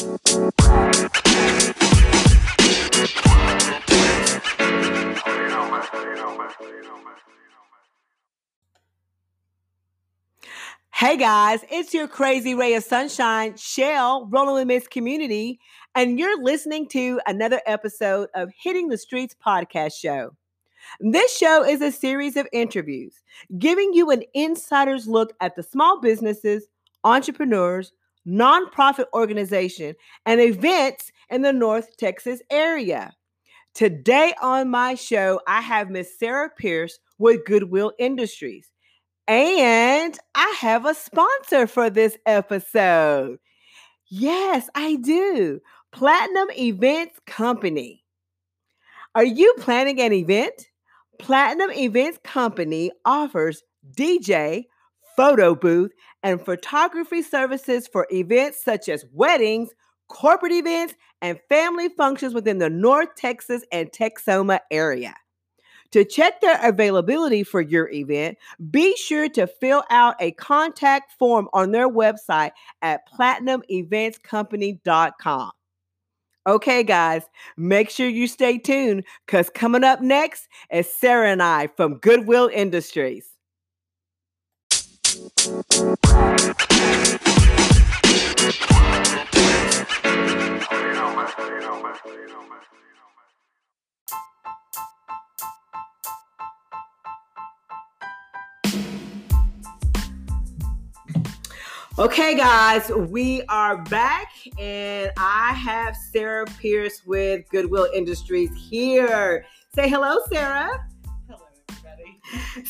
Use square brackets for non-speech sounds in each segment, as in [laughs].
Hey guys, it's your crazy ray of sunshine, Shell, rolling with Miss Community, and you're listening to another episode of Hitting the Streets podcast show. This show is a series of interviews giving you an insider's look at the small businesses, entrepreneurs, nonprofit organization, and events in the North Texas area. Today on my show, I have Miss Sarah Pierce with Goodwill Industries. And I have a sponsor for this episode. Yes, I do. Platinum Events Company. Are you planning an event? Platinum Events Company offers DJ, photo booth, and photography services for events such as weddings, corporate events, and family functions within the North Texas and Texoma area. To check their availability for your event, be sure to fill out a contact form on their website at platinumeventscompany.com. Okay, guys, make sure you stay tuned because coming up next is Sarah and I from Goodwill Industries. Okay, guys, we are back, and I have Sarah Pierce with Goodwill Industries here. Say hello, Sarah.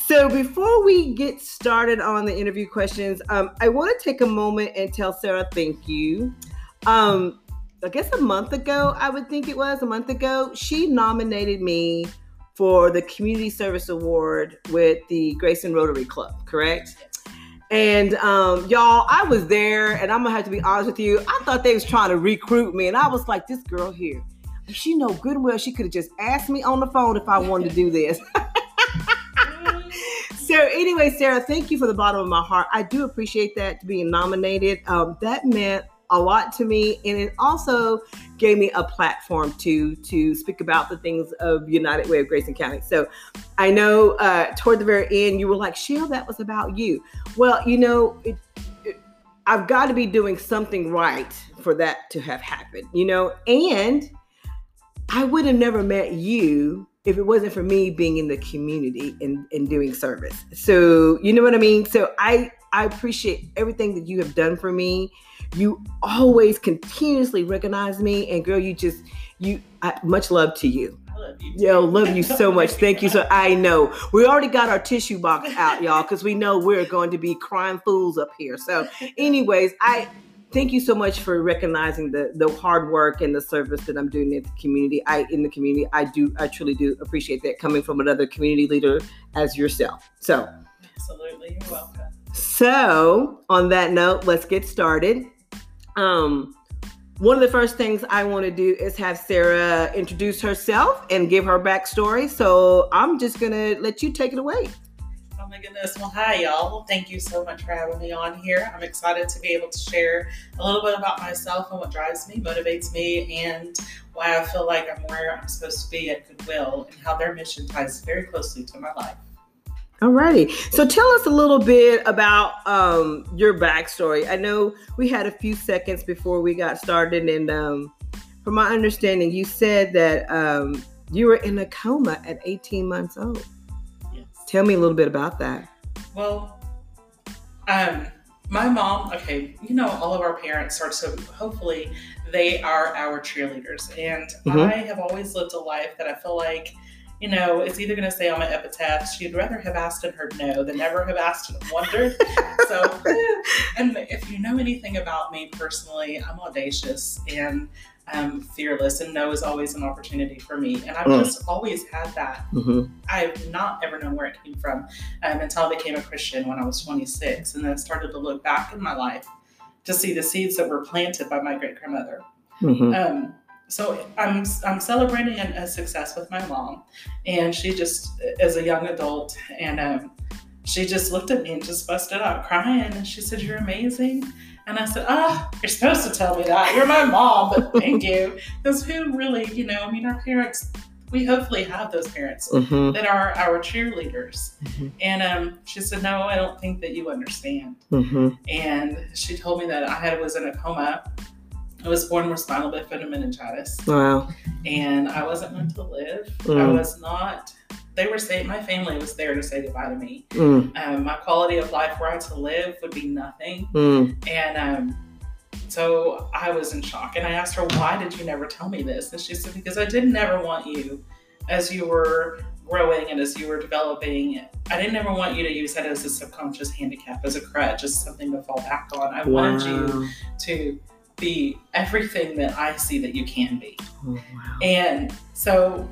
So, before we get started on the interview questions, um, I want to take a moment and tell Sarah thank you. Um, I guess a month ago, I would think it was a month ago, she nominated me for the Community Service Award with the Grayson Rotary Club, correct? And um, y'all, I was there, and I'm gonna have to be honest with you. I thought they was trying to recruit me, and I was like, "This girl here, she know good and well, she could have just asked me on the phone if I wanted to do this." [laughs] so, anyway, Sarah, thank you for the bottom of my heart. I do appreciate that being nominated. Um, that meant a lot to me, and it also gave me a platform to to speak about the things of United Way of Grayson County. So I know uh, toward the very end you were like, "Sheila, that was about you." Well, you know, it, it, I've got to be doing something right for that to have happened, you know, and I would have never met you if it wasn't for me being in the community and, and doing service. So you know what I mean? So I I appreciate everything that you have done for me you always continuously recognize me, and girl, you just you I, much love to you. I love you. Yo, love you so much. Thank you. So [laughs] I know we already got our tissue box out, y'all, because we know we're going to be crying fools up here. So, [laughs] anyways, I thank you so much for recognizing the the hard work and the service that I'm doing in the community. I in the community, I do, I truly do appreciate that coming from another community leader as yourself. So, absolutely, you're welcome. So, on that note, let's get started. Um, one of the first things I want to do is have Sarah introduce herself and give her backstory. So I'm just gonna let you take it away. Oh my goodness. Well, hi, y'all. Well, thank you so much for having me on here. I'm excited to be able to share a little bit about myself and what drives me, motivates me, and why I feel like I'm where I'm supposed to be at Goodwill and how their mission ties very closely to my life. Alrighty. So tell us a little bit about um, your backstory. I know we had a few seconds before we got started, and um, from my understanding, you said that um, you were in a coma at 18 months old. Tell me a little bit about that. Well, um, my mom, okay, you know, all of our parents are so hopefully they are our cheerleaders. And Mhm. I have always lived a life that I feel like, you know, it's either going to say on my epitaph, she'd rather have asked and heard no than never have asked and wondered. [laughs] so, and if you know anything about me personally, I'm audacious and um, fearless, and no is always an opportunity for me. And I've Mm. just always had that. hmm I've not ever known where it came from um, until I became a Christian when I was 26, and then started to look back in my life to see the seeds that were planted by my great grandmother. hmm Um, so I'm I'm celebrating a, a success with my mom, and she just as a young adult, and um, she just looked at me and just busted out crying, and she said, "You're amazing." And I said, "Ah, oh, you're supposed to tell me that. You're my mom, but thank you." Because who really, you know, I mean, our parents. We hopefully have those parents Mm-hmm. that are our cheerleaders. Mhm. And um, she said, "No, I don't think that you understand." Mm-hmm. And she told me that I had was in a coma. I was born with spinal bifida meningitis, Wow. and I wasn't meant to live. I Mm. was not. They were saying my family was there to say goodbye to me. Mm. Um, my quality of life, were I to live, would be nothing. Mm. And um, so I was in shock. And I asked her, "Why did you never tell me this?" And she said, "Because I didn't ever want you, as you were growing and as you were developing, I didn't ever want you to use that as a subconscious handicap, as a crutch, as something to fall back on. I wanted you to be everything that I see that you can be." Oh, wow. And so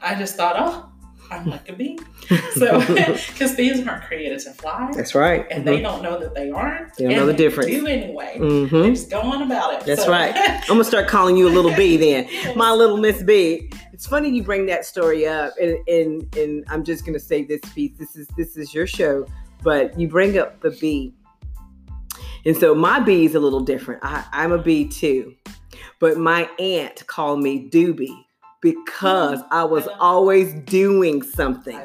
I just thought, "Oh." I'm like a bee. [laughs] So, [laughs] because bees aren't created to fly, That's right. and they don't know that they aren't. They don't know the they difference. Do anyway. Mm-hmm. They just go on about it. That's So- right. [laughs] I'm gonna start calling you a little bee then. My little Miss Bee. It's funny you bring that story up, and, and and I'm just gonna say this piece. This is this is your show, but you bring up the bee, and so my bee is a little different. I, I'm a bee too, but my aunt called me Doobie because I was always doing something.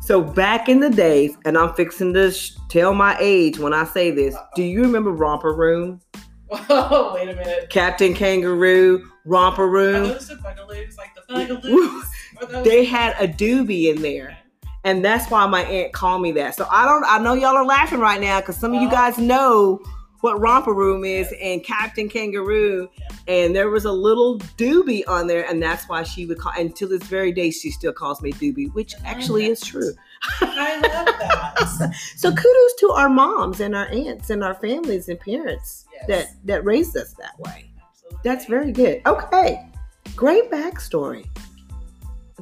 So back in the days, and I'm fixing to sh- tell my age when I say this. Do you remember Romper Room? Whoa, wait a minute. Captain Kangaroo, Romper Are Room. those the bugaloos? Like the bugaloos? [laughs] They had a doobie in there. And that's why my aunt called me that. So I don't I know y'all are laughing right now because some of you guys know what Romper Room is and Captain Kangaroo. And there was a little doobie on there, and that's why she would call and to this very day she still calls me doobie, which actually is true. I love that. [laughs] So kudos to our moms and our aunts and our families and parents Yes. that that raised us that way. Absolutely. That's very good. Okay. Great backstory.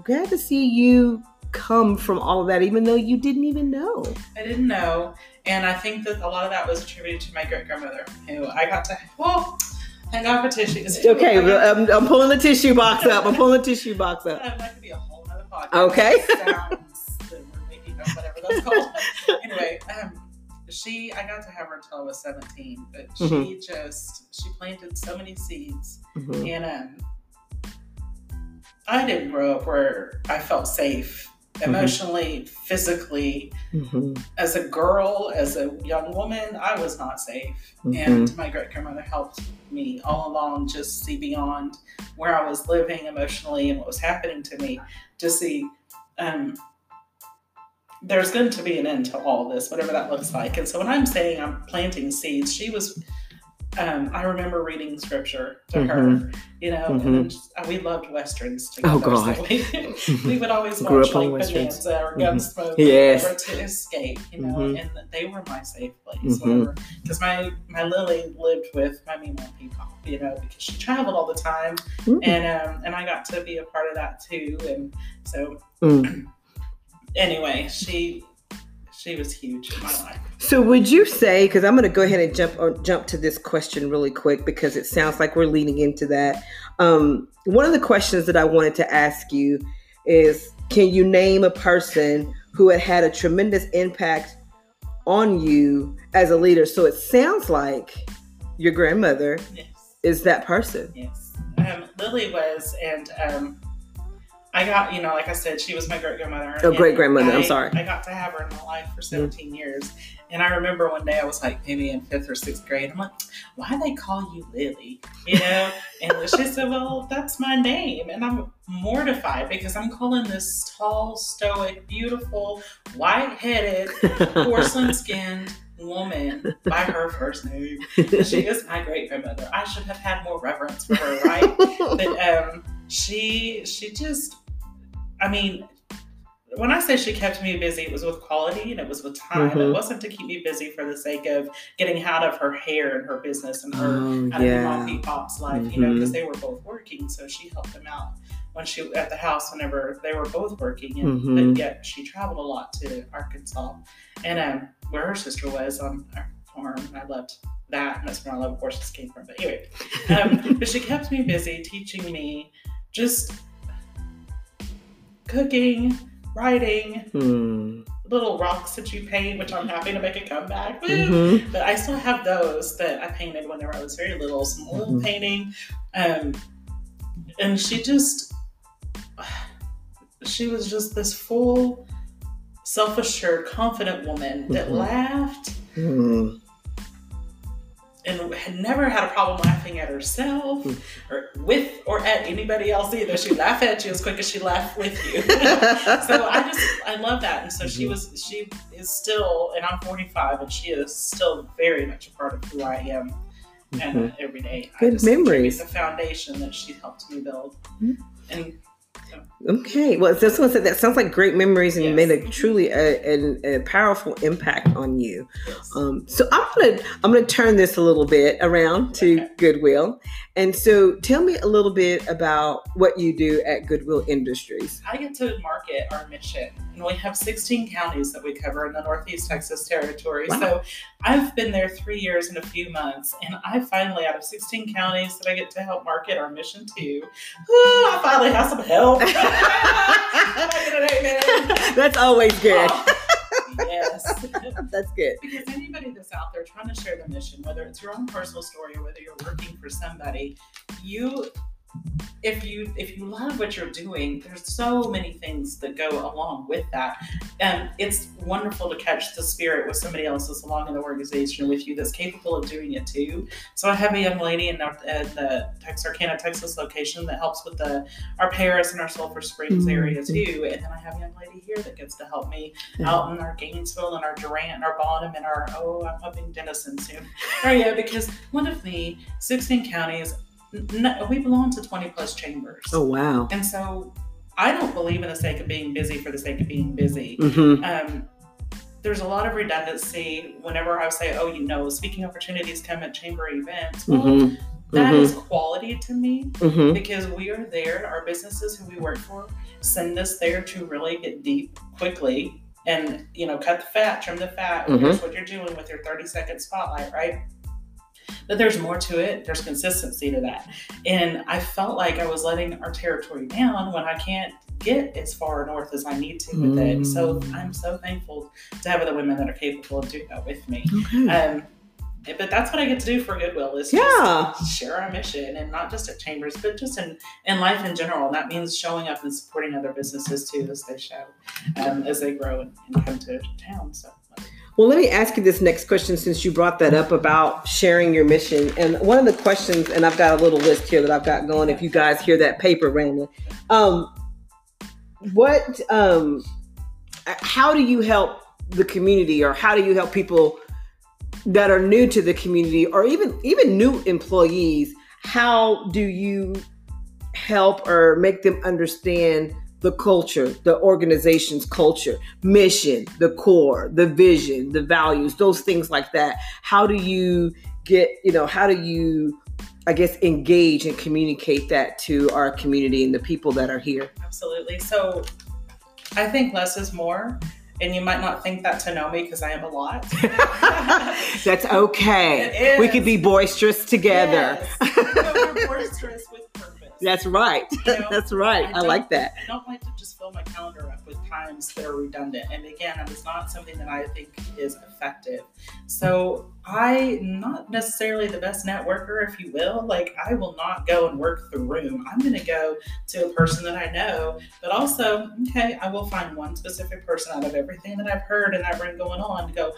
Glad to see you come from all of that, even though you didn't even know. I didn't know. And I think that a lot of that was attributed to my great grandmother, who I got to, well, thank God for tissues. [laughs] Okay, I'm, I'm pulling the tissue box up. I'm pulling the tissue box up. That could be a whole other podcast. Okay. Sounds making or whatever that's called. [laughs] anyway, um, she I got to have her until I was 17, but she Mhm. just she planted so many seeds Mhm. and um I didn't grow up where I felt safe emotionally, physically, Mhm. as a girl, as a young woman, I was not safe. Mhm. And my great grandmother helped me all along just see beyond where I was living emotionally and what was happening to me to see um, there's going to be an end to all this, whatever that looks like. And so when I'm saying I'm planting seeds, she was. Um, I remember reading scripture to her, you know, and just, uh, we loved westerns together. Mm-hmm. Oh, God. So we, [laughs] we would always Grew watch like westerns. Bonanza or. Gunsmoke Yes. or whatever to escape, you know, Mhm. and they were my safe place. Because my my Lily lived with my Mima Peacock, you know, because she traveled all the time, Mm. and um, and I got to be a part of that too, and so Mm. [clears throat] anyway, she she was huge in my life. So would you say? Because I'm going to go ahead and jump or jump to this question really quick because it sounds like we're leading into that. Um, one of the questions that I wanted to ask you is, can you name a person who had had a tremendous impact on you as a leader? So it sounds like your grandmother Yes. is that person. Yes. Um, Lily was, and um, I got, you know, like I said, she was my great grandmother. Oh, great-grandmother, I'm sorry. I got to have her in my life for 17 years. And I remember one day I was like maybe in fifth or sixth grade. I'm like, why do they call you Lily? You know? and she said, well, that's my name. And I'm mortified because I'm calling this tall, stoic, beautiful, white headed, [laughs] porcelain skinned woman by her first name. She is my great grandmother. I should have had more reverence for her, right? but um, she she just, I mean, when I say she kept me busy, it was with quality and it was with time. It Mhm. wasn't to keep me busy for the sake of getting out of her hair and her business and her Oh out of yeah. Mom Pete Pop's life, you know, because they were both working. So she helped them out when she at the house whenever they were both working, and Mhm. but yet she traveled a lot to Arkansas and um, where her sister was on our farm. And I loved that, and that's where I love horses came from. But anyway, um, [laughs] but she kept me busy teaching me just cooking, writing, Hmm. little rocks that you paint, which I'm happy to make a comeback. Mhm. But I still have those that I painted whenever I was very little, some oil Mhm. painting. Um, and she just, she was just this full, self assured, confident woman that Mhm. laughed Mhm. And had never had a problem laughing at herself or with or at anybody else either. She'd laugh at you as quick as she laughed with you. [laughs] so I just I love that. And so she Mhm. was she is still and I'm 45 and she is still very much a part of who I am. And uh, every day, I Good memories. The foundation that she helped me build, Mhm. and Okay, well, I said. That sounds like great memories, and Yes. made a truly a, a, a powerful impact on you. yes. Um, so I'm gonna I'm gonna turn this a little bit around to Okay. Goodwill, and so tell me a little bit about what you do at Goodwill Industries. I get to market our mission, and we have 16 counties that we cover in the Northeast Texas territory. Wow. So I've been there three years and a few months, and I finally, out of 16 counties that I get to help market our mission to, whew, I finally have some help. Can I get an amen? That's always good. [laughs] Yes. That's good. Because anybody that's out there trying to share the mission, whether it's your own personal story or whether you're working for somebody, you if you if you love what you're doing, there's so many things that go along with that. And it's wonderful to catch the spirit with somebody else that's along in the organization with you that's capable of doing it too. So I have a young lady in the, at the Texarkana, Texas location that helps with the our Paris and our Sulphur Springs Mhm. area too. And then I have a young lady here that gets to help me out in our Gainesville and our Durant and our Bonham and our oh I'm hoping Denison soon [laughs] area because one of the 16 counties we belong to 20 plus chambers Oh wow. and so I don't believe in the sake of being busy for the sake of being busy. Mm-hmm. Um, there's a lot of redundancy whenever I say, oh, you know, speaking opportunities come at chamber events. Well, Mm-hmm. that is quality to me Mm-hmm. because we are there. Our businesses who we work for send us there to really get deep quickly and you know cut the fat, trim the fat. Mhm. Here's what you're doing with your 30 second spotlight, right? But there's more to it. There's consistency to that, and I felt like I was letting our territory down when I can't get as far north as I need to with it. So Mm. I'm so thankful to have other women that are capable of doing that with me. Okay. Um, but that's what I get to do for Goodwill is Yeah. just share our mission and not just at Chambers, but just in, in life in general. And that means showing up and supporting other businesses too as they show, um, as they grow and, and come to town. So Well, let me ask you this next question since you brought that up about sharing your mission. And one of the questions, and I've got a little list here that I've got going. If you guys hear that paper rambling, um, what, um, how do you help the community, or how do you help people that are new to the community, or even even new employees? How do you help or make them understand the culture, the organization's culture? mission, the core, the vision, the values, those things like that. How do you get, you know, how do you, I guess, engage and communicate that to our community and the people that are here? absolutely. So I think less is more. And you might not think that to know me because I am a lot. [laughs] That's okay. We could be boisterous together. Yes. We're boisterous with purpose. That's right. You know, [laughs] That's right. I don't- like that. I don't like to just fill my calendar up with times that are redundant. And again, is not something that I think is effective. So I'm not necessarily the best networker, if you will. Like I will not go and work the room. I'm going to go to a person that I know, but also, okay, I will find one specific person out of everything that I've heard in that room going on to go.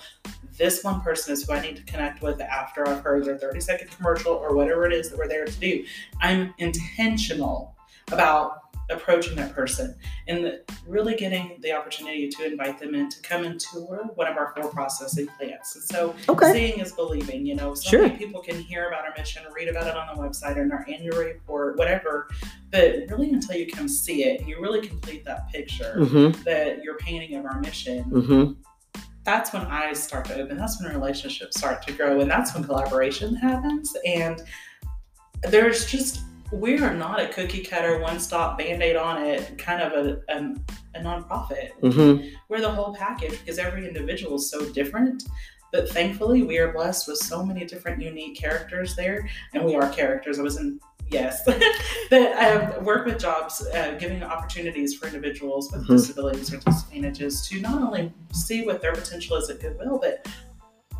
This one person is who I need to connect with after I've heard their 30 second commercial or whatever it is that we're there to do. I'm intentional about approaching that person and really getting the opportunity to invite them in to come and tour one of our four processing plants. And so Okay. seeing is believing, you know, so Sure. many people can hear about our mission, read about it on the website or in our annual report, whatever, but really until you come see it and you really complete that picture Mm-hmm. that you're painting of our mission, Mm-hmm. that's when eyes start to open. That's when relationships start to grow, and that's when collaboration happens. And there's just we are not a cookie cutter, one stop band aid on it kind of a, a, a nonprofit. Mm-hmm. We're the whole package because every individual is so different. But thankfully, we are blessed with so many different unique characters there, and we are characters. I was in yes, [laughs] that um, work with jobs, uh, giving opportunities for individuals with Mhm. disabilities or disadvantages to not only see what their potential is at Goodwill, but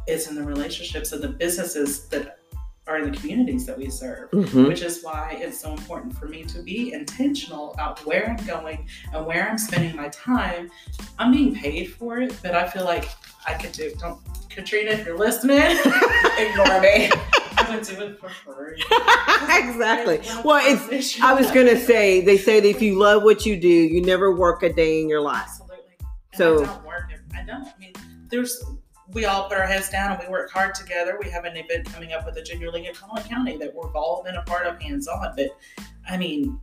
is in the relationships and the businesses that are in the communities that we serve. Mhm. Which is why it's so important for me to be intentional about where I'm going and where I'm spending my time. I'm being paid for it, but I feel like I could do. Don't, Katrina, if you're listening, [laughs] ignore me. [laughs] I would do it for free. [laughs] exactly. Well, it's. I was gonna say they say that if you love what you do, you never work a day in your life. Absolutely. And So- I don't work. I don't. I mean, there's. We all put our heads down and we work hard together. We have an event coming up with the Junior League at Collin County that we've all been a part of hands on. But I mean,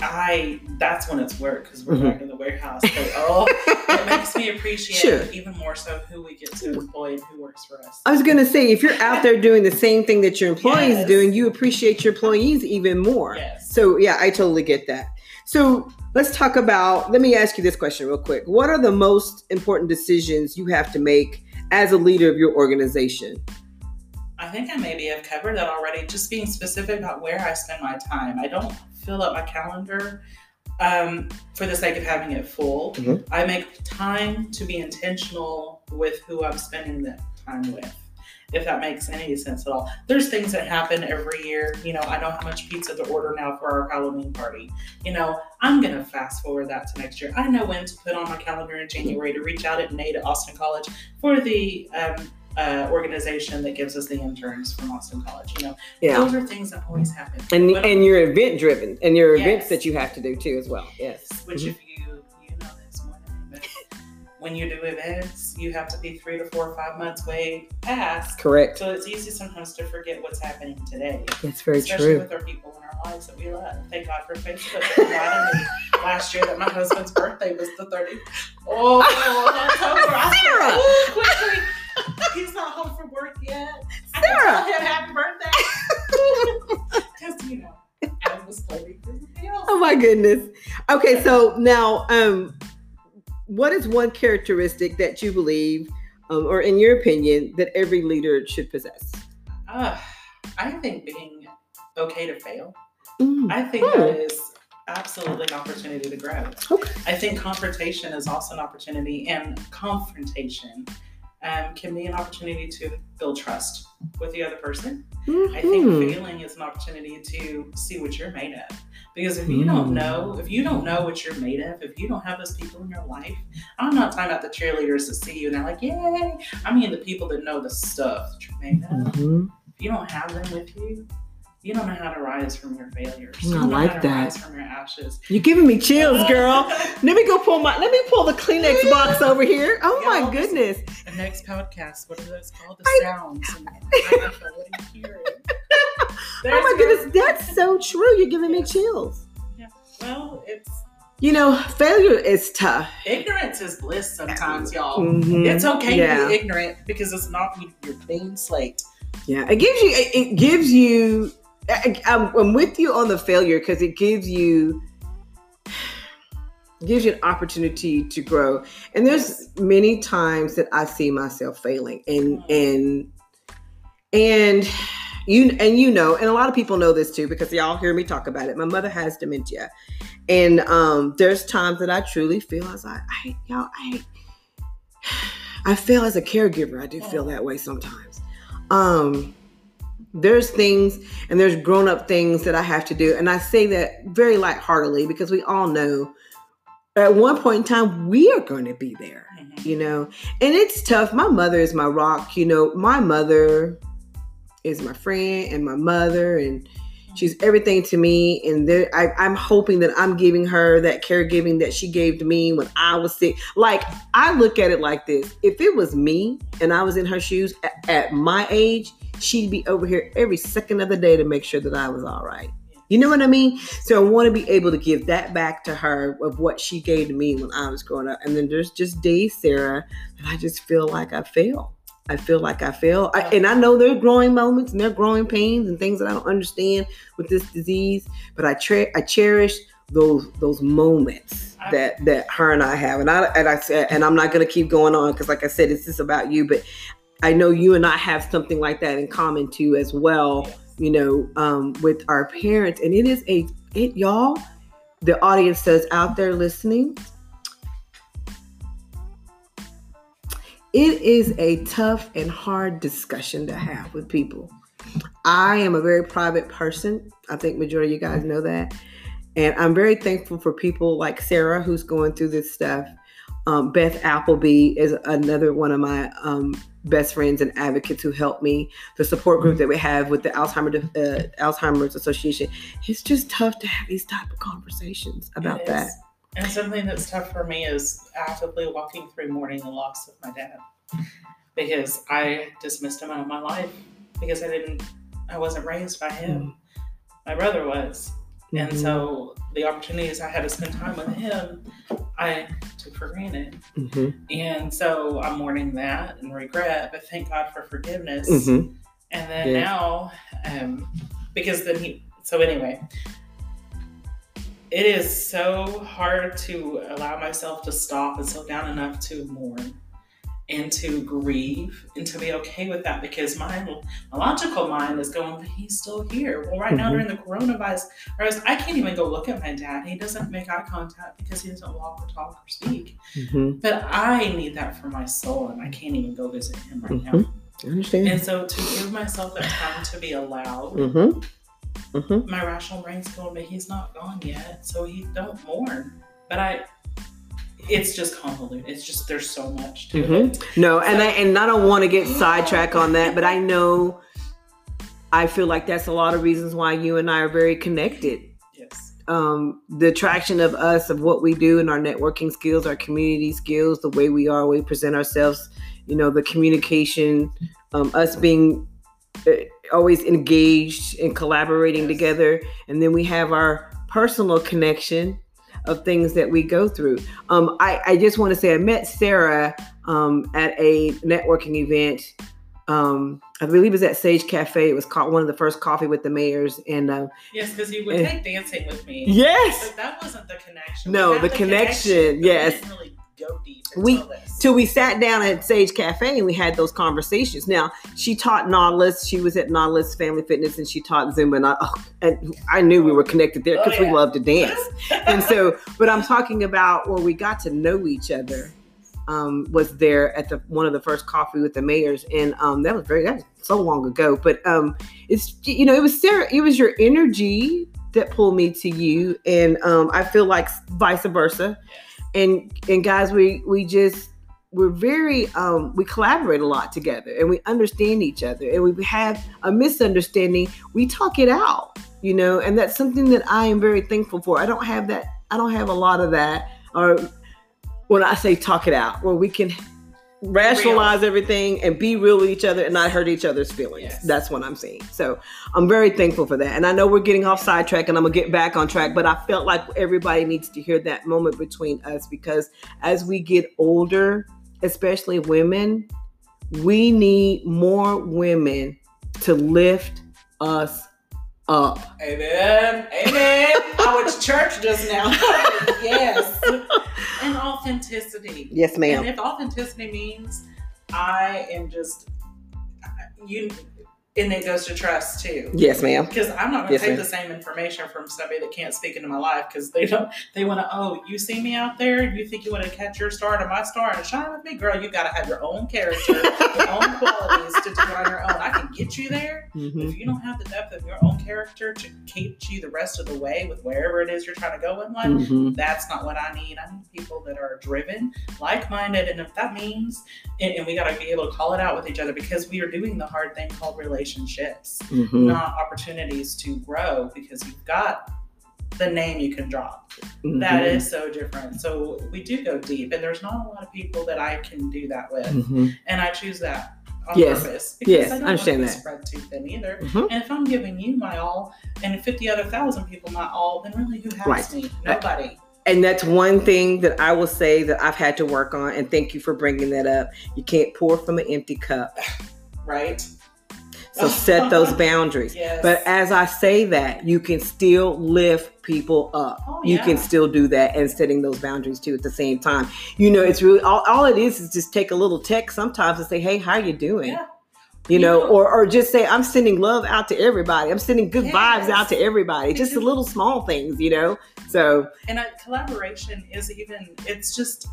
I that's when it's work because we're Mhm. back in the warehouse. But oh, it [laughs] makes me appreciate Sure. even more so who we get to employ and who works for us. I was gonna say if you're out there doing the same thing that your employees Yes. doing, you appreciate your employees even more. Yes. So yeah, I totally get that. So let's talk about. Let me ask you this question real quick. What are the most important decisions you have to make as a leader of your organization? I think I maybe have covered that already. Just being specific about where I spend my time. I don't fill up my calendar um, for the sake of having it full. Mhm. I make time to be intentional with who I'm spending that time with. If that makes any sense at all. There's things that happen every year. You know, I know how much pizza to order now for our Halloween party. You know, I'm gonna fast forward that to next year. I know when to put on my calendar in January to reach out at Nate at Austin College for the um, uh, organization that gives us the interns from Austin College. You know, Yeah. those are things that always happen. And and you're event driven, and your events Yes. that you have to do too as well. Yes. Which, Mhm. if when you do events, you have to be three to four or five months way past. Correct. So it's easy sometimes to forget what's happening today, That's very especially true. with our people in our lives that we love. Thank God for Facebook. Last year that my husband's birthday was the 30th. Oh, [laughs] October. I said, Sarah! "Ooh, quickly. He's not home from work yet. I can Sarah! tell him happy birthday. [laughs] Because, you know, I was planning. Oh my goodness. Okay, so now, um, what is one characteristic that you believe, um, or in your opinion, that every leader should possess? Uh, I think being okay to fail. Mm, I think Hmm. that is absolutely an opportunity to grow. Okay. I think confrontation is also an opportunity, and confrontation um, can be an opportunity to build trust with the other person. I think mhm. failing is an opportunity to see what you're made of. Because if you don't Mm. know, if you don't know what you're made of, if you don't have those people in your life, I'm not talking about the cheerleaders that see you and they're like, yay. I mean the people that know the stuff that you're made of. Mhm. If you don't have them with you, you don't know how to rise from your failures. I you don't like that. rise from your ashes. You're giving me chills, [laughs] girl. Let me go pull my. Let me pull the Kleenex box over here. Oh my Y'all, goodness. the next podcast, what are those called? The I- sounds. [laughs] I what are you hearing? [laughs] Oh my goodness, that's so true. You're giving me chills. Well, it's You know, failure is tough. ignorance is bliss sometimes, y'all. Mhm. It's okay Yeah. to be ignorant because it's not your clean slate. Yeah, it gives you. It, it gives you. I, I'm, I'm with you on the failure because it gives you gives you an opportunity to grow. And there's many times that I see myself failing, and and and you and you know, and a lot of people know this too because y'all hear me talk about it. My mother has dementia, and um, there's times that I truly feel as I, I y'all, I, I feel as a caregiver. I do feel that way sometimes. Um, there's things and there's grown up things that I have to do, and I say that very lightheartedly because we all know at one point in time we are going to be there Mhm. you know? And it's tough. My mother is my rock you know? My mother is my friend and my mother and she's everything to me and there I, i'm hoping that i'm giving her that caregiving that she gave to me when i was sick. Like i look at it like this. If it was me and i was in her shoes at, at my age she'd be over here every second of the day to make sure that i was all right you know what I mean? So I want to be able to give that back to her of what she gave to me when I was growing up. And then there's just days, Sarah, that I just feel like I fail. I feel like I fail. I, and I know there are growing moments and there are growing pains and things that I don't understand with this disease, but I tre- I cherish those those moments that that her and I have. And I and I said and I'm not going to keep going on because like I said it's just about you, but I know you and I have something like that in common too as well you know, um, with our parents. And it is a, it, y'all, the audience that's out there listening, it is a tough and hard discussion to have with people. I am a very private person. I think majority of you guys know that. And I'm very thankful for people like Sarah who's going through this stuff. Um, Beth Appleby is another one of my um, best friends and advocates who helped me. The support group that we have with the Alzheimer's uh, Alzheimer's Association. It's just tough to have these type of conversations about that. And something that's tough for me is actively walking through mourning the loss of my dad because I dismissed him out of my life because I didn't, I wasn't raised by him. Mm. My brother was. Mm-hmm. And so the opportunities I had to spend time with him, I took for granted. Mm-hmm. And so I'm mourning that and regret, but thank God for forgiveness. Mm-hmm. And then yes. now, um, because then he, so anyway, it is so hard to allow myself to stop and slow down enough to mourn and to grieve and to be okay with that because my, my logical mind is going, but he's still here. Well, right mm-hmm. now during the coronavirus, I can't even go look at my dad. He doesn't make eye contact because he doesn't walk or talk or speak. Mm-hmm. But I need that for my soul, and I can't even go visit him right mm-hmm. now. I understand. And so to give myself that time to be allowed. Mm-hmm. Mm-hmm. My rational brain's going, but he's not gone yet, so he don't mourn. But I, it's just convoluted. It's just there's so much to mm-hmm. it. No, and I and I don't want to get sidetracked on that, but I know I feel like that's a lot of reasons why you and I are very connected. Yes. Um, the attraction of us, of what we do, and our networking skills, our community skills, the way we are, we present ourselves. You know, the communication, um, us being uh, always engaged and collaborating yes. together, and then we have our personal connection of things that we go through. Um, I, I just want to say I met Sarah um, at a networking event. Um, I believe it was at Sage Cafe. It was called one of the first coffee with the mayors. And uh, yes, because you would and, take dancing with me. Yes, but that wasn't the connection. No, the, the, connection. connection yes, really go deep. We till we sat down at Sage Cafe and we had those conversations. Now she taught Nautilus. She was at Nautilus Family Fitness and she taught Zumba. And I, oh, and I knew we were connected there because oh, yeah. we love to dance. [laughs] and so, but I'm talking about where we got to know each other. Um, was there at the one of the first coffee with the mayors, and um, that was very that was so long ago. But um, it's you know it was Sarah, it was your energy that pulled me to you, and um, I feel like vice versa and and guys we we just we're very um, we collaborate a lot together and we understand each other and we have a misunderstanding we talk it out you know and that's something that i am very thankful for. I don't have that i don't have a lot of that or when i say talk it out where we can rationalize real. everything and be real with each other and not hurt each other's feelings. Yes. That's what I'm saying. So I'm very thankful for that. And I know we're getting off sidetrack and I'm gonna get back on track, but I felt like everybody needs to hear that moment between us because as we get older, especially women, we need more women to lift us up. Amen. Amen. I went to church just now. [laughs] yes. And authenticity. Yes, ma'am. And if authenticity means I am just you and it goes to trust too. Yes, ma'am. Because I'm not going to yes, take ma'am. the same information from somebody that can't speak into my life because they don't. They want to. Oh, you see me out there? You think you want to catch your star to my star and shine with me, girl? You got to have your own character, your own [laughs] qualities to do it on your own. I can get you there. Mm-hmm. If you don't have the depth of your own character to keep you the rest of the way with wherever it is you're trying to go in life, mm-hmm. that's not what I need. I need people that are driven, like-minded, and if that means, and, and we got to be able to call it out with each other because we are doing the hard thing called relationships, mm-hmm. not opportunities to grow because you've got the name you can drop. Mm-hmm. That is so different. So we do go deep, and there's not a lot of people that I can do that with, mm-hmm. and I choose that on yes. purpose. Because yes, I, don't I understand want to that. Spread too thin either. Mm-hmm. And if I'm giving you my all, and 50 other thousand people my all, then really who has right. me? Nobody. And that's one thing that I will say that I've had to work on. And thank you for bringing that up. You can't pour from an empty cup. [sighs] Right. So set those [laughs] boundaries. Yes. But as I say that, you can still lift people up. Oh, you yeah. can still do that and setting those boundaries too at the same time. You know, it's really all, all it is is just take a little text sometimes and say, Hey, how you doing? Yeah. You know, Yeah. or or just say I'm sending love out to everybody. I'm sending good vibes out to everybody. Just the little small things, you know. So And uh, collaboration is even, it's just,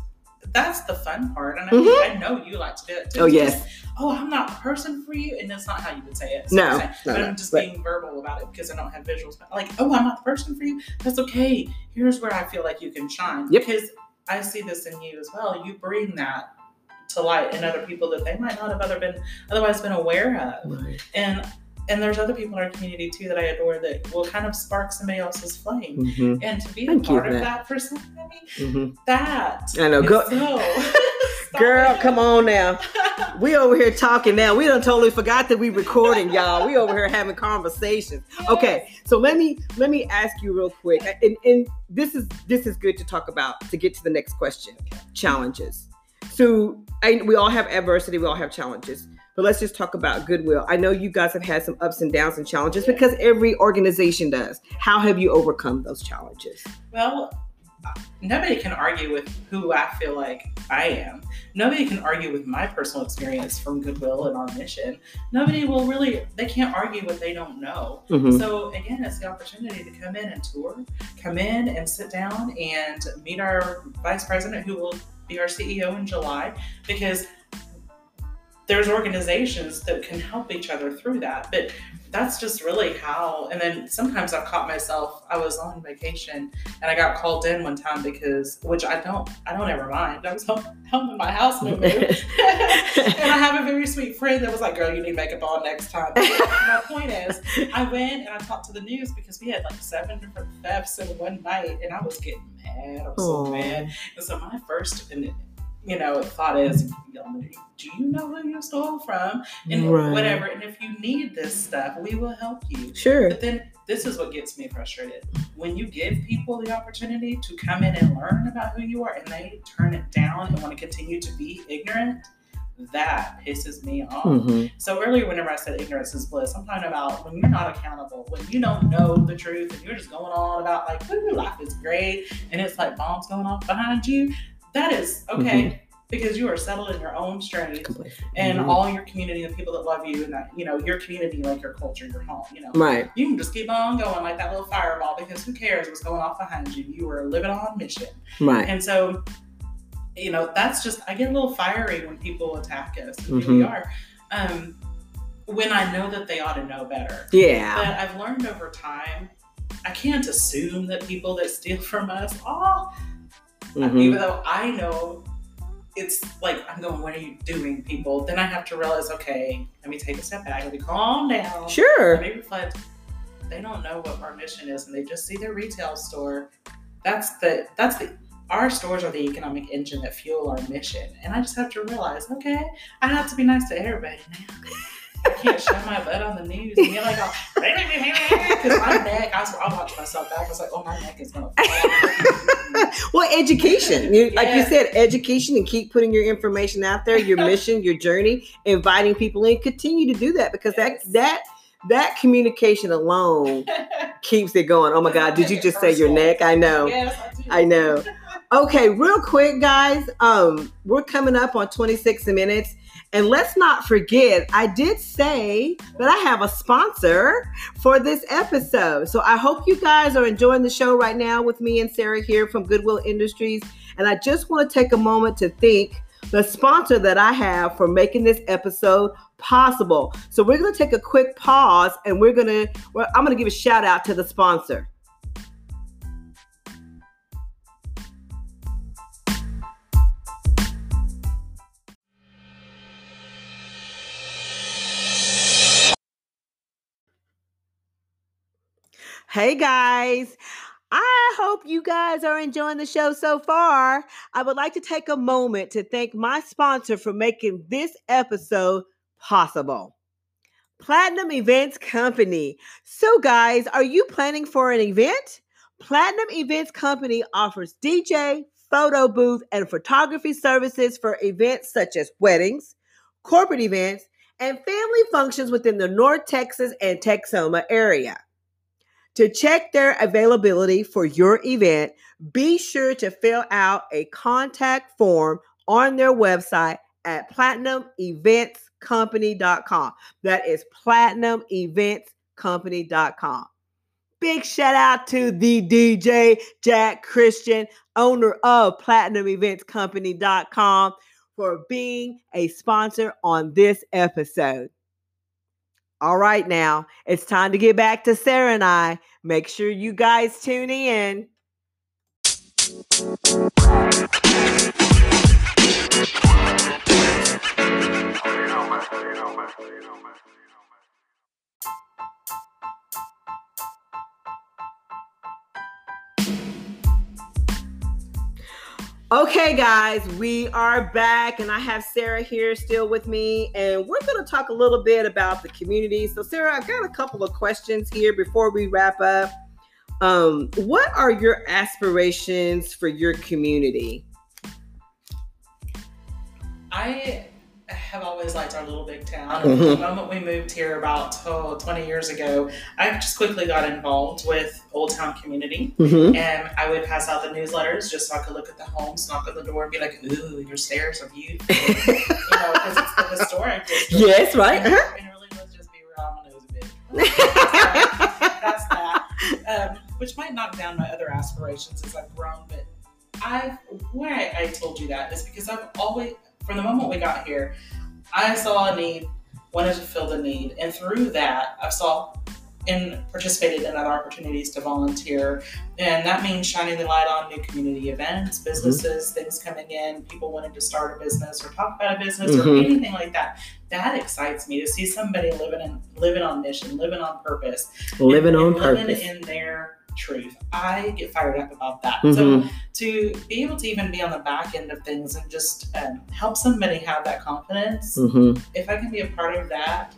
that's the fun part. And I, Mhm. I know you like to do it too. Oh, yes. just, oh, I'm not the person for you. And that's not how you would say it. It's No, saying- no, but I'm just being verbal about it because I don't have visuals. But like, oh, I'm not the person for you. That's okay. Here's where I feel like you can shine. Yep. Because I see this in you as well. You bring that to light in other people that they might not have other been otherwise been aware of. And and there's other people in our community too that I adore that will kind of spark somebody else's flame. Mhm, And to be Thank a part of that. that for somebody, mhm. that I know. Go, so [laughs] [laughs] girl, come on now. [laughs] We over here talking now. We done totally forgot that we recording, y'all. We over here having conversations. Okay, so let me let me ask you real quick, and, and this is this is good to talk about to get to the next question. Challenges. So I, we all have adversity, we all have challenges, but let's just talk about goodwill. I know you guys have had some ups and downs and challenges because every organization does. How have you overcome those challenges? Well, nobody can argue with who I feel like I am. Nobody can argue with my personal experience from Goodwill and our mission. Nobody will really, they can't argue what they don't know. Mhm. So again, it's the opportunity to come in and tour, come in and sit down and meet our vice president, who will be our CEO in July, because there's organizations that can help each other through that. But that's just really how. And then sometimes I've caught myself. I was on vacation and I got called in one time because, which I don't, I don't ever mind. I was [laughs] home, home in my house when [laughs] and I have a very sweet friend that was like, "Girl, you need makeup on next time." my point is, I went and I talked to the news because we had like seven different thefts in one night, and I was getting mad. I was Aw. so mad. And so my first, and you know, thought is, do you know who you stole from, and Right. whatever. And if you need this stuff, we will help you. Sure. But then this is what gets me frustrated. When you give people the opportunity to come in and learn about who you are and they turn it down and want to continue to be ignorant, that pisses me off. Mhm. So earlier, whenever I said ignorance is bliss, I'm talking about when you're not accountable, when you don't know the truth and you're just going on about like, ooh, life is great, and it's like bombs going off behind you. That is okay because you are settled in your own strength Completely. and Mhm. all your community, the people that love you, and that you know your community, like your culture, your home, you know. Right. You can just keep on going like that little fireball because who cares what's going off behind you? You are living on mission. Right. And so, you know, that's just I get a little fiery when people attack us. And here we are. Um, when I know that they ought to know better. Yeah. But I've learned over time, I can't assume that people that steal [laughs] from us, oh, Mhm. even though I know it's like I'm going, what are you doing, people? Then I have to realize, okay, let me take a step back, let me calm down. Sure. Let me reflect. They don't know what our mission is, and they just see their retail store. That's the that's the our stores are the economic engine that fuel our mission. And I just have to realize, okay, I have to be nice to everybody now. [laughs] I can't show my butt on the news and like, because my neck, I, was, I watched myself back. I was like, oh, my neck is going to fall. [laughs] well, education. You, Like you said, education and keep putting your information out there, your mission, your journey, inviting people in. Continue to do that because Yes. that that that communication alone [laughs] keeps it going. Oh my God! Did you just say your neck? I know. yes, I. I know. Okay, real quick, guys. Um, we're coming up on 26 minutes. And let's not forget, I did say that I have a sponsor for this episode. So I hope you guys are enjoying the show right now with me and Sarah here from Goodwill Industries. And I just want to take a moment to thank the sponsor that I have for making this episode possible. So we're going to take a quick pause and we're going to, well, I'm going to give a shout out to the sponsor. Hey guys, I hope you guys are enjoying the show so far. I would like to take a moment to thank my sponsor for making this episode possible. Platinum Events Company. So, guys, are you planning for an event? Platinum Events Company offers DJ, photo booth, and photography services for events such as weddings, corporate events, and family functions within the North Texas and Texoma area. To check their availability for your event, be sure to fill out a contact form on their website at platinumeventscompany.com. That is platinumeventscompany.com. Big shout out to the DJ Jack Christian, owner of platinumeventscompany.com, for being a sponsor on this episode. All right, now it's time to get back to Sarah and I. Make sure you guys tune in. Okay, guys, we are back, and I have Sarah here still with me, and we're going to talk a little bit about the community. So, Sarah, I've got a couple of questions here before we wrap up. Um, what are your aspirations for your community? I have always liked our little big town. [laughs] Mm-hmm. The moment we moved here about oh, 20 years ago, I just quickly got involved with Old Town Community. Mm-hmm. And I would pass out the newsletters just so I could look at the homes, knock on the door, and be like, ooh, your stairs are beautiful. [laughs] you know, because it's the historic district. Yes, right. And, uh-huh. and really, let's just be real, I'm a. [laughs] That's that. Um, which might knock down my other aspirations as I've grown, but I why I told you that is because I've always from the moment we got here, I saw a need, wanted to fill the need, and through that, I saw and participated in other opportunities to volunteer. And that means shining the light on new community events, mm-hmm. businesses, mm-hmm. things coming in, people wanting to start a business or talk about a business mm-hmm. or anything like that. That excites me to see somebody living in living on mission, living on purpose, living and, on and purpose living in their truth. I get fired up about that. Mm-hmm. So to be able to even be on the back end of things and just um, help somebody have that confidence, mm-hmm. if I can be a part of that,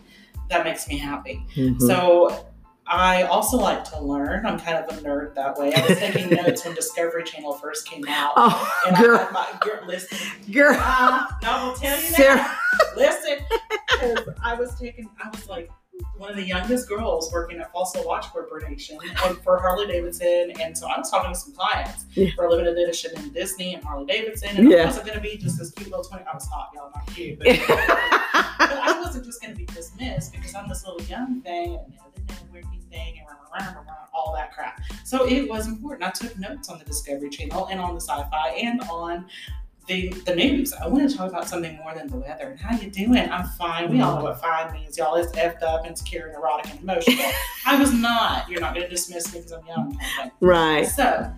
that makes me happy. Mm-hmm. So I also like to learn. I'm kind of a nerd that way. I was taking [laughs] notes when Discovery Channel first came out. Oh, and girl. I had my, girl, listen. Girl. Uh, no, I'll tell you Sarah. that. Listen. Because I was taking, I was like, one of the youngest girls working at Fossil Watch Corporation and for Harley Davidson. And so I was talking to some clients yeah. for a limited edition in Disney and Harley Davidson. And yeah. I wasn't going to be just this cute little 20. I was hot, y'all, not cute. But, but [laughs] I wasn't just going to be dismissed because I'm this little young thing and you know, the networking thing and all that crap. So it was important. I took notes on the Discovery Channel and on the sci fi and on the, the news. I want to talk about something more than the weather. And how you doing? I'm fine. We all know what fine means, y'all. It's effed up, insecure, neurotic, and emotional. [laughs] I was not. You're not going to dismiss me because I'm young. Right. So,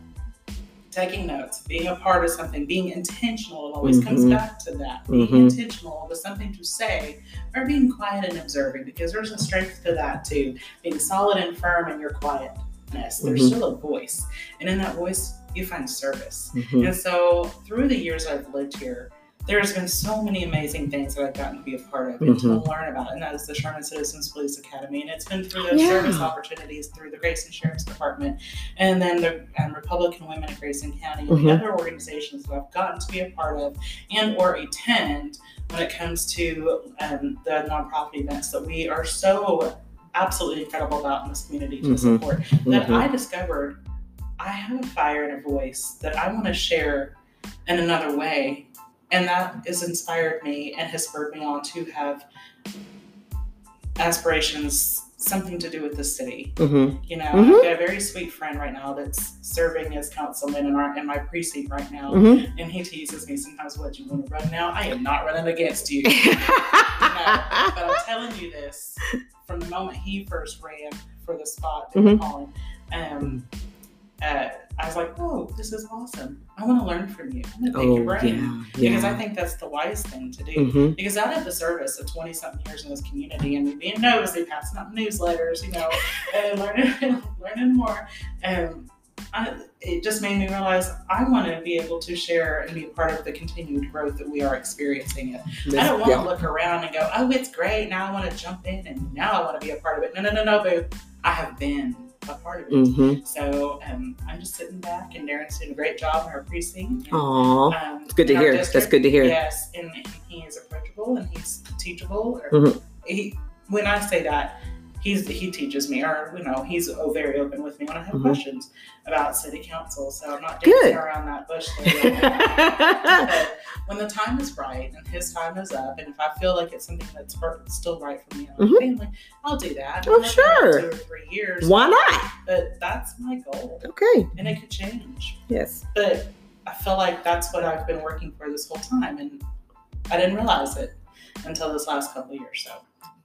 taking notes, being a part of something, being intentional. It always mm-hmm. comes back to that. Being mm-hmm. intentional with something to say, or being quiet and observing, because there's a strength to that too. Being solid and firm in your quietness. There's mm-hmm. still a voice, and in that voice you find service. Mm-hmm. And so through the years I've lived here, there's been so many amazing things that I've gotten to be a part of and mm-hmm. to learn about, and that is the Sherman Citizens Police Academy. And it's been through those yeah. service opportunities through the Grayson Sheriff's Department, and then the um, Republican Women of Grayson County, and mm-hmm. the other organizations that I've gotten to be a part of and or attend when it comes to um, the nonprofit events that we are so absolutely incredible about in this community to mm-hmm. support. That mm-hmm. I discovered I have a fire and a voice that I want to share in another way. And that has inspired me and has spurred me on to have aspirations, something to do with the city. Mm-hmm. You know, mm-hmm. I've got a very sweet friend right now that's serving as councilman in, our, in my precinct right now. Mm-hmm. And he teases me sometimes, what, you want to run now? I am not running against you. [laughs] you know, but I'm telling you this from the moment he first ran for the spot that mm-hmm. calling. Um, uh, I was like, oh, this is awesome. I want to learn from you. I'm going to pick oh, your brain. Yeah, yeah. Because I think that's the wise thing to do. Mm-hmm. Because out of the service of 20 something years in this community and being nosy, passing out newsletters, you know, [laughs] and learning, [laughs] learning more. And I, it just made me realize I want to be able to share and be a part of the continued growth that we are experiencing. It. I don't want yeah. to look around and go, oh, it's great. Now I want to jump in and now I want to be a part of it. No, no, no, no, boo. I have been a part of it. Mm-hmm. So um, I'm just sitting back, and Darren's doing a great job in our precinct. Aww, um, it's good to hear. District. That's good to hear. Yes, and, he is approachable and he's teachable. Or mm-hmm. he, when I say that, he's he teaches me, or you know, he's oh, very open with me when I have Mhm. questions about city council. So I'm not dancing Good. around that bush. [laughs] but when the time is right and his time is up, and if I feel like it's something that's still right for me and my Mhm. family, I'll do that. Oh, I'm looking at sure. Two or three years. Why not? But that's my goal, Okay. and it could change. Yes. But I feel like that's what I've been working for this whole time, and I didn't realize it until this last couple of years. So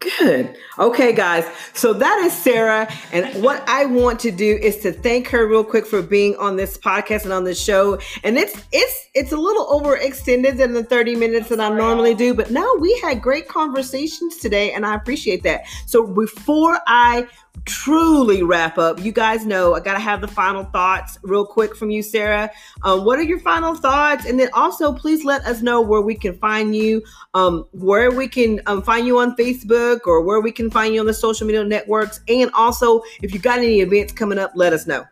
Good. Okay, guys. So that is Sarah. And what I want to do is to thank her real quick for being on this podcast and on this show. And it's it's it's a little overextended than the 30 minutes that I normally do, but no, we had great conversations today, and I appreciate that. So before I truly wrap up, you guys know I gotta have the final thoughts real quick from you, Sarah. Um, what are your final thoughts? And then also please let us know where we can find you um, where we can um, find you on Facebook or where we can find you on the social media networks. And also, if you got any events coming up, let us know.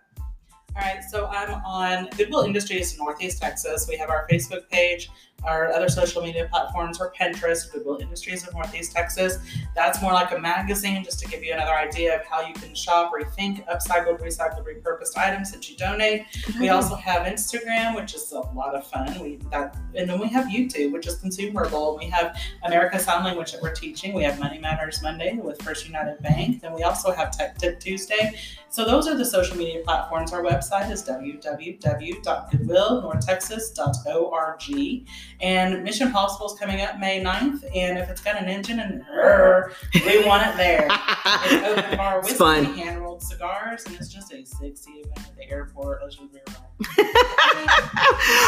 All right, so I'm on Goodwill Industries Northeast Texas. We have our Facebook page. Our other social media platforms are Pinterest, Goodwill Industries of Northeast Texas. That's more like a magazine, just to give you another idea of how you can shop, rethink upcycled, recycled, repurposed items that you donate. We mm-hmm. also have Instagram, which is a lot of fun. We that, and then we have YouTube, which is consumable. We have America Sign Language that we're teaching. We have Money Matters Monday with First United Bank. Then we also have Tech Tip Tuesday. So those are the social media platforms. Our website is www.goodwillnorthtexas.org. And Mission Possible is coming up May 9th. And if it's got an engine and "Rrr," we want it there. [laughs] It's open bar whiskey, fun. hand rolled cigars, and it's just a sexy event at the airport. Let's just be.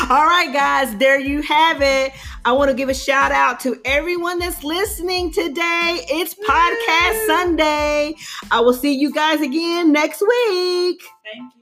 All right, guys, there you have it. I want to give a shout out to everyone that's listening today. It's Podcast Sunday. I will see you guys again next week. Thank you.